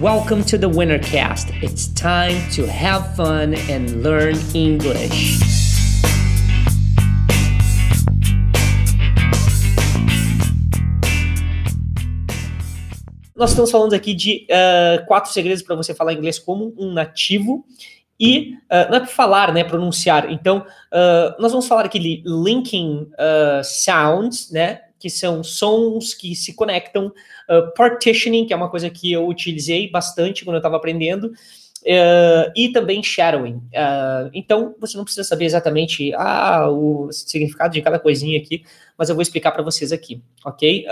Welcome to the Wintercast. It's time to have fun and learn English. Nós estamos falando aqui de uh, quatro segredos para você falar inglês como um nativo. E uh, não é para falar, né? Pronunciar. Então, uh, nós vamos falar aqui de linking sounds, né? Que são sons que se conectam, uh, partitioning, que é uma coisa que eu utilizei bastante quando eu estava aprendendo, uh, e também shadowing. Uh, então, você não precisa saber exatamente ah, o significado de cada coisinha aqui, mas eu vou explicar para vocês aqui, ok?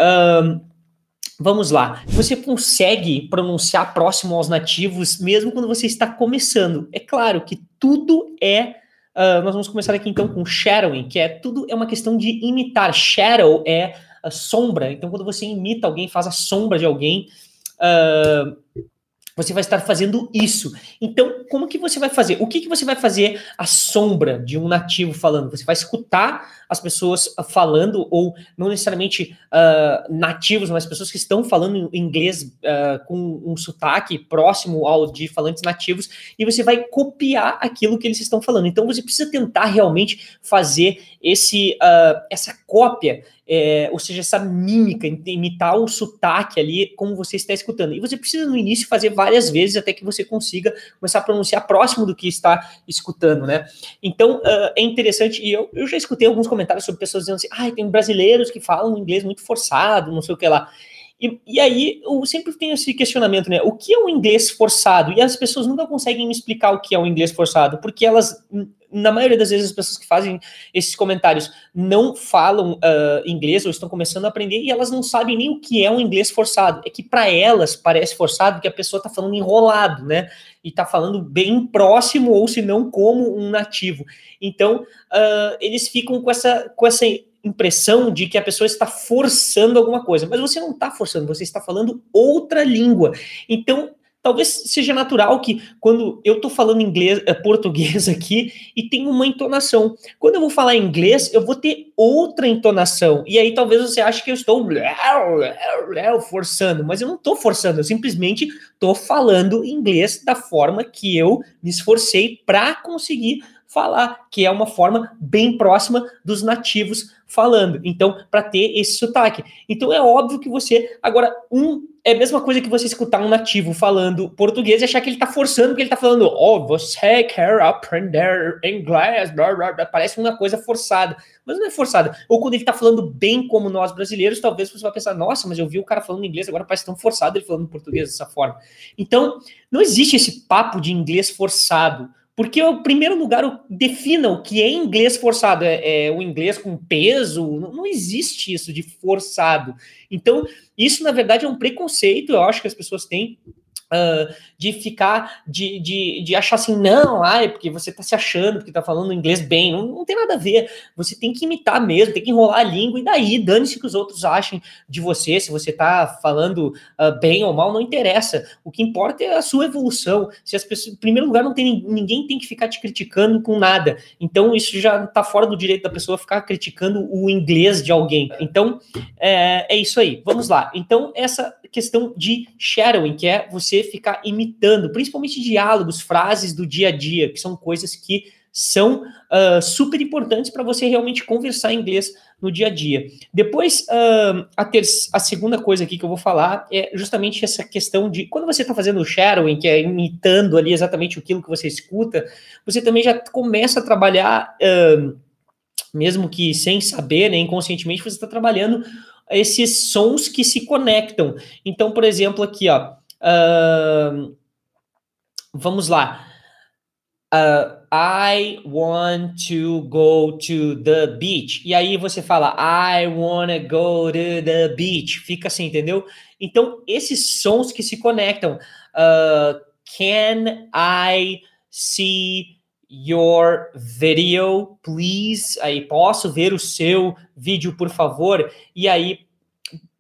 Vamos lá. Você consegue pronunciar próximo aos nativos mesmo quando você está começando. É claro que tudo é Uh, nós vamos começar aqui então com shadowing, que é tudo é uma questão de imitar. Shadow é a sombra. Então, quando você imita alguém, faz a sombra de alguém, uh, você vai estar fazendo isso. Então, como que você vai fazer? O que, que você vai fazer a sombra de um nativo falando? Você vai escutar as pessoas falando, ou não necessariamente uh, nativos, mas pessoas que estão falando inglês uh, com um sotaque próximo ao de falantes nativos, e você vai copiar aquilo que eles estão falando. Então, você precisa tentar realmente fazer esse, uh, essa cópia é, ou seja, essa mímica, imitar o sotaque ali, como você está escutando. E você precisa, no início, fazer várias vezes até que você consiga começar a pronunciar próximo do que está escutando, né? Então, uh, é interessante, e eu, eu já escutei alguns comentários sobre pessoas dizendo assim, ah, tem brasileiros que falam inglês muito forçado, não sei o que lá. E, e, aí eu sempre tenho esse questionamento, né? O que é o inglês forçado? E as pessoas nunca conseguem me explicar o que é o inglês forçado, porque elas na maioria das vezes as pessoas que fazem esses comentários não falam uh, inglês ou estão começando a aprender e elas não sabem nem o que é um inglês forçado. É que para elas parece forçado que a pessoa está falando enrolado, né? E está falando bem próximo ou se não como um nativo. Então uh, eles ficam com essa, com essa impressão de que a pessoa está forçando alguma coisa, mas você não está forçando, você está falando outra língua. Então talvez seja natural que quando eu estou falando inglês, é, português aqui e tem uma entonação, quando eu vou falar inglês, eu vou ter outra entonação. E aí talvez você ache que eu estou forçando, mas eu não estou forçando, eu simplesmente estou falando inglês da forma que eu me esforcei para conseguir falar, que é uma forma bem próxima dos nativos falando. Então, para ter esse sotaque. Então, é óbvio que você. Agora, um. É a mesma coisa que você escutar um nativo falando português e achar que ele está forçando, porque ele está falando, oh, você quer aprender inglês, blá, blá, blá. parece uma coisa forçada, mas não é forçada. Ou quando ele está falando bem como nós brasileiros, talvez você vai pensar, nossa, mas eu vi o cara falando inglês, agora parece tão forçado ele falando português dessa forma. Então, não existe esse papo de inglês forçado. Porque, em primeiro lugar, defina o que é inglês forçado. É, é o inglês com peso? Não, não, existe isso de forçado. Então, isso, na verdade, é um preconceito, eu acho que as pessoas têm Uh, de ficar, de, de, de achar assim, não, ai, porque você tá se achando, porque tá falando inglês bem, não, não tem nada a ver. Você tem que imitar mesmo, tem que enrolar a língua, e daí, dane-se que os outros achem de você, se você tá falando uh, bem ou mal, não interessa. O que importa é a sua evolução. Se as pessoas, em primeiro lugar, não tem ninguém tem que ficar te criticando com nada. Então, isso já tá fora do direito da pessoa ficar criticando o inglês de alguém. Então, é, é isso aí. Vamos lá. Então, essa questão de shadowing, que é você ficar imitando, principalmente diálogos, frases do dia a dia, que são coisas que são uh, super importantes para você realmente conversar inglês no dia a dia. Depois, uh, a, ter a segunda coisa aqui que eu vou falar é justamente essa questão de quando você está fazendo o shadowing, que é imitando ali exatamente aquilo que você escuta, você também já começa a trabalhar, uh, mesmo que sem saber, né, inconscientemente, você está trabalhando esses sons que se conectam. Então, por exemplo, aqui, ó. Uh, vamos lá. Uh, I want to go to the beach. E aí você fala, I wanna go to the beach. Fica assim, entendeu? Então, esses sons que se conectam. Uh, can I see your video, please. Aí, posso ver o seu vídeo, por favor? E aí,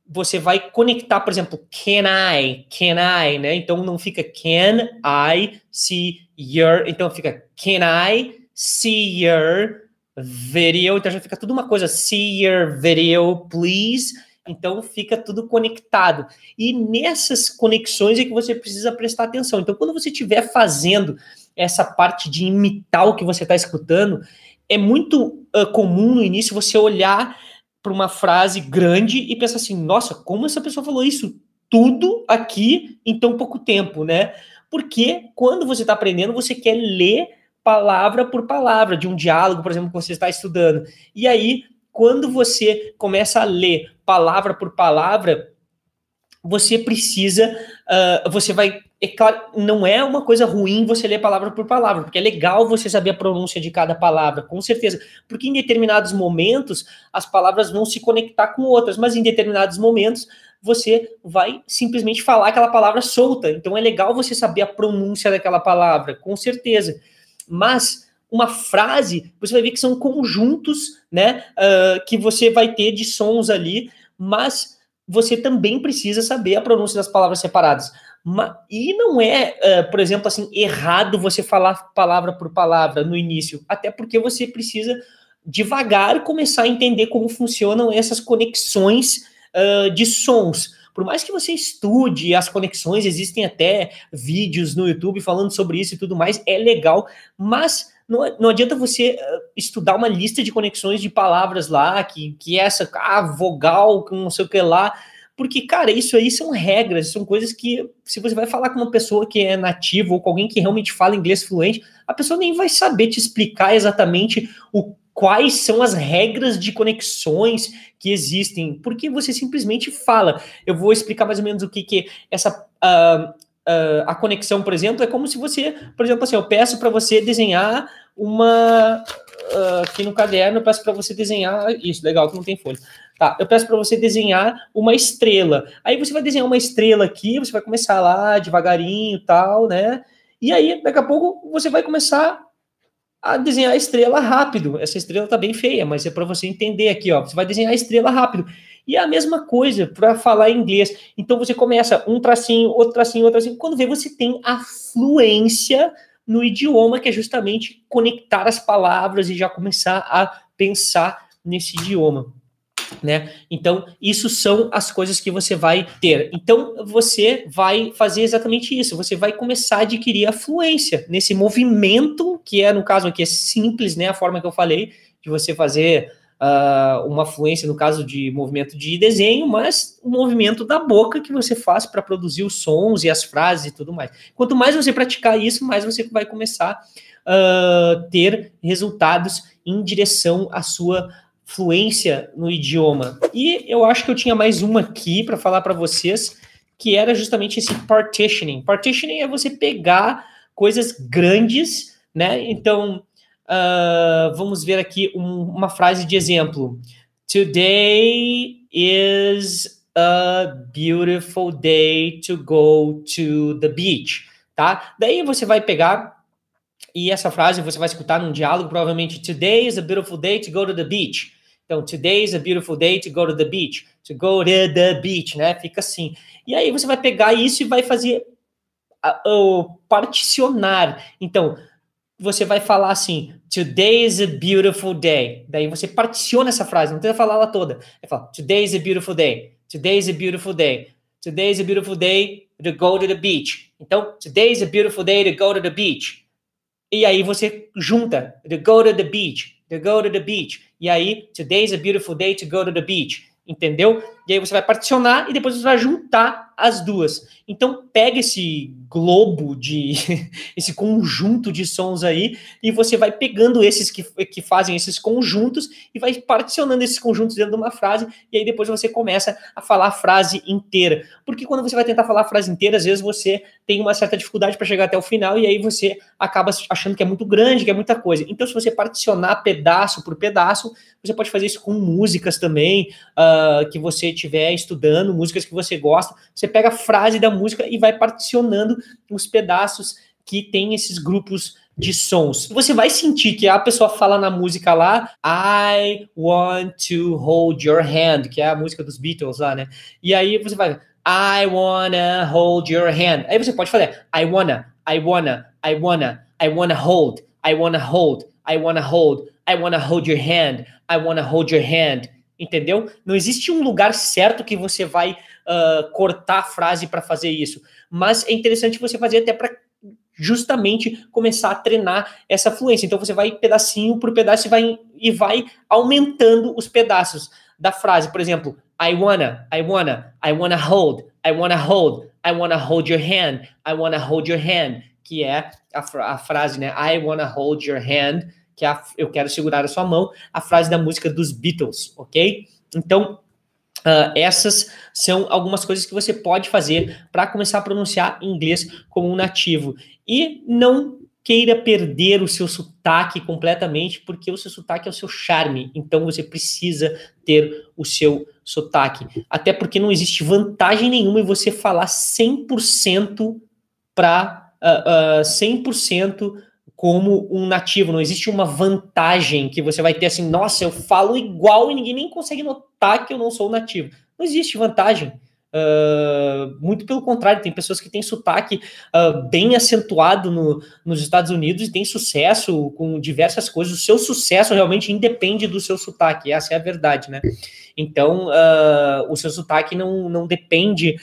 você vai conectar, por exemplo, can I, can I, né? Então não fica can I see your, então fica can I see your video, então já fica tudo uma coisa, see your video, please. Então fica tudo conectado. E nessas conexões é que você precisa prestar atenção. Então, quando você estiver fazendo essa parte de imitar o que você está escutando, é muito uh, comum no início você olhar para uma frase grande e pensar assim: nossa, como essa pessoa falou isso tudo aqui em tão pouco tempo, né? Porque quando você está aprendendo, você quer ler palavra por palavra de um diálogo, por exemplo, que você está estudando. E aí, quando você começa a ler palavra por palavra, você precisa, uh, você vai, é claro, não é uma coisa ruim você ler palavra por palavra, porque é legal você saber a pronúncia de cada palavra, com certeza, porque em determinados momentos as palavras vão se conectar com outras, mas em determinados momentos você vai simplesmente falar aquela palavra solta, então é legal você saber a pronúncia daquela palavra, com certeza, mas uma frase, você vai ver que são conjuntos, né, uh, que você vai ter de sons ali, mas você também precisa saber a pronúncia das palavras separadas. E não é, uh, por exemplo, assim, errado você falar palavra por palavra no início, até porque você precisa devagar começar a entender como funcionam essas conexões uh, de sons. Por mais que você estude as conexões, existem até vídeos no YouTube falando sobre isso e tudo mais, é legal, mas não, adianta você uh, estudar uma lista de conexões de palavras lá, que, que é essa ah, vogal, não sei o que lá, porque, cara, isso aí são regras, são coisas que, se você vai falar com uma pessoa que é nativa ou com alguém que realmente fala inglês fluente, a pessoa nem vai saber te explicar exatamente o quais são as regras de conexões que existem, porque você simplesmente fala. Eu vou explicar mais ou menos o que, que é essa. Uh, uh, a conexão, por exemplo, é como se você, por exemplo, assim, eu peço para você desenhar uma. Uh, aqui no caderno, eu peço para você desenhar. Isso, legal, que não tem folha. Tá, eu peço para você desenhar uma estrela. Aí você vai desenhar uma estrela aqui, você vai começar lá devagarinho tal, né? E aí, daqui a pouco, você vai começar a desenhar a estrela rápido. Essa estrela tá bem feia, mas é para você entender aqui, ó. Você vai desenhar a estrela rápido. E é a mesma coisa para falar inglês. Então você começa um tracinho, outro tracinho, outro tracinho. Quando vê, você tem a fluência no idioma, que é justamente conectar as palavras e já começar a pensar nesse idioma né? Então, isso são as coisas que você vai ter. Então, você vai fazer exatamente isso. Você vai começar a adquirir a fluência nesse movimento, que é, no caso aqui, é simples, né? A forma que eu falei, de você fazer uh, uma fluência, no caso de movimento de desenho, mas o movimento da boca que você faz para produzir os sons e as frases e tudo mais. Quanto mais você praticar isso, mais você vai começar a uh, ter resultados em direção à sua fluência no idioma. E eu acho que eu tinha mais uma aqui para falar para vocês, que era justamente esse partitioning. Partitioning é você pegar coisas grandes, né? Então, uh, vamos ver aqui um, uma frase de exemplo. Today is a beautiful day to go to the beach, tá? Daí você vai pegar e essa frase você vai escutar num diálogo, provavelmente, Today is a beautiful day to go to the beach. Então, today is a beautiful day to go to the beach. To go to the beach, né? Fica assim. E aí você vai pegar isso e vai fazer o particionar. Então, você vai falar assim: Today is a beautiful day. Daí você particiona essa frase, não tenta falar ela toda. Vai falar: Today is a beautiful day. Today is a beautiful day. Today is a beautiful day to go to the beach. Então, today is a beautiful day to go to the beach. E aí você junta to go to the beach, to go to the beach. E aí, today's a beautiful day to go to the beach. Entendeu? E aí você vai particionar e depois você vai juntar as duas. Então, pega esse globo de esse conjunto de sons aí e você vai pegando esses que, que fazem esses conjuntos e vai particionando esses conjuntos dentro de uma frase e aí depois você começa a falar a frase inteira. Porque quando você vai tentar falar a frase inteira, às vezes você tem uma certa dificuldade para chegar até o final e aí você acaba achando que é muito grande, que é muita coisa. Então, se você particionar pedaço por pedaço, você pode fazer isso com músicas também, uh, que você estiver estudando, músicas que você gosta. Você pega a frase da música e vai particionando os pedaços que tem esses grupos de sons. Você vai sentir que a pessoa fala na música lá, I want to hold your hand, que é a música dos Beatles lá, né? E aí você vai, I wanna hold your hand. Aí você pode falar, I wanna, I wanna, I wanna, I wanna hold, I wanna hold, I wanna hold, I wanna hold your hand, I wanna hold your hand. entendeu? Não existe um lugar certo que você vai uh, cortar a frase para fazer isso, mas é interessante você fazer até para justamente começar a treinar essa fluência. Então você vai pedacinho por pedaço e vai, e vai aumentando os pedaços da frase. Por exemplo, I wanna, I wanna, I wanna hold, I wanna hold, I wanna hold your hand, I wanna hold your hand, que é a, a frase, né? I wanna hold your hand, que é a, eu quero segurar a sua mão, a frase da música dos Beatles, ok? Então, Uh, essas são algumas coisas que você pode fazer para começar a pronunciar inglês como um nativo. E não queira perder o seu sotaque completamente, porque o seu sotaque é o seu charme. Então você precisa ter o seu sotaque. Até porque não existe vantagem nenhuma em você falar 100% para uh, uh, 100% como um nativo. Não existe uma vantagem que você vai ter assim, nossa, eu falo igual e ninguém nem consegue notar que eu não sou nativo. Não existe vantagem. Uh, muito pelo contrário, tem pessoas que têm sotaque uh, bem acentuado no, nos Estados Unidos e têm sucesso com diversas coisas. O seu sucesso realmente independe do seu sotaque, essa é a verdade, né? Então, uh, o seu sotaque não, não depende,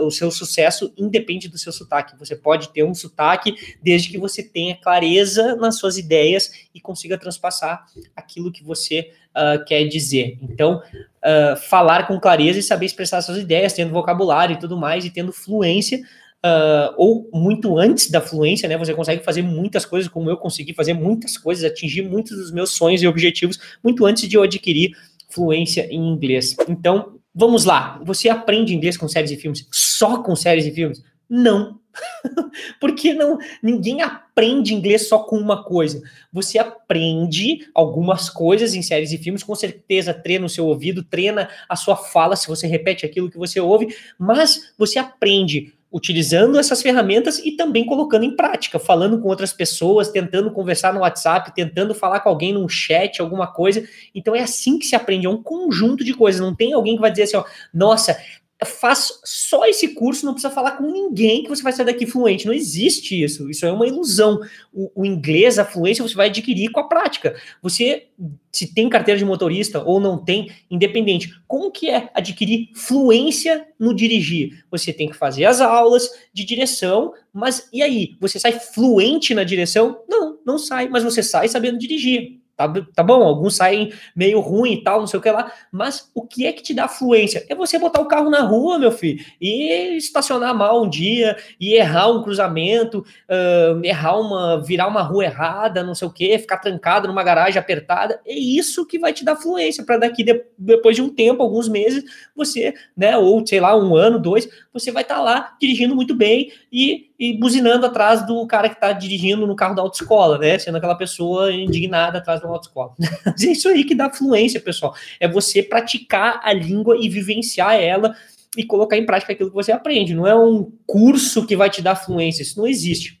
o seu sucesso independe do seu sotaque. Você pode ter um sotaque desde que você tenha clareza nas suas ideias e consiga transpassar aquilo que você uh, quer dizer. Então, uh, falar com clareza e saber expressar suas ideias, tendo vocabulário e tudo mais, e tendo fluência, uh, ou muito antes da fluência, né? Você consegue fazer muitas coisas, como eu consegui fazer muitas coisas, atingir muitos dos meus sonhos e objetivos muito antes de eu adquirir fluência em inglês. Então, vamos lá. Você aprende inglês com séries e filmes? Só com séries e filmes? Não. Porque não, ninguém aprende inglês só com uma coisa. Você aprende algumas coisas em séries e filmes, com certeza treina o seu ouvido, treina a sua fala se você repete aquilo que você ouve, mas você aprende utilizando essas ferramentas e também colocando em prática, falando com outras pessoas, tentando conversar no WhatsApp, tentando falar com alguém num chat, alguma coisa. Então é assim que se aprende, é um conjunto de coisas. Não tem alguém que vai dizer assim, ó, nossa, faz só esse curso, não precisa falar com ninguém que você vai sair daqui fluente. Não existe isso. Isso é uma ilusão. O, o, inglês, a fluência, você vai adquirir com a prática. Você, se tem carteira de motorista ou não tem, independente. Como que é adquirir fluência no dirigir? Você tem que fazer as aulas de direção, mas e aí? Você sai fluente na direção? Não, não sai, mas você sai sabendo dirigir. Tá, tá bom, alguns saem meio ruim e tal, não sei o que lá, mas o que é que te dá fluência? É você botar o carro na rua, meu filho, e estacionar mal um dia, e errar um cruzamento, uh, errar uma, virar uma rua errada, não sei o que, ficar trancado numa garagem apertada. É isso que vai te dar fluência, para daqui, de, depois de um tempo, alguns meses, você, né, ou sei lá, um ano, dois, você vai estar tá lá dirigindo muito bem e e buzinando atrás do cara que está dirigindo no carro da autoescola, né? Sendo aquela pessoa indignada atrás da autoescola. Mas é isso aí que dá fluência, pessoal. É você praticar a língua e vivenciar ela e colocar em prática aquilo que você aprende. Não é um curso que vai te dar fluência, isso não existe.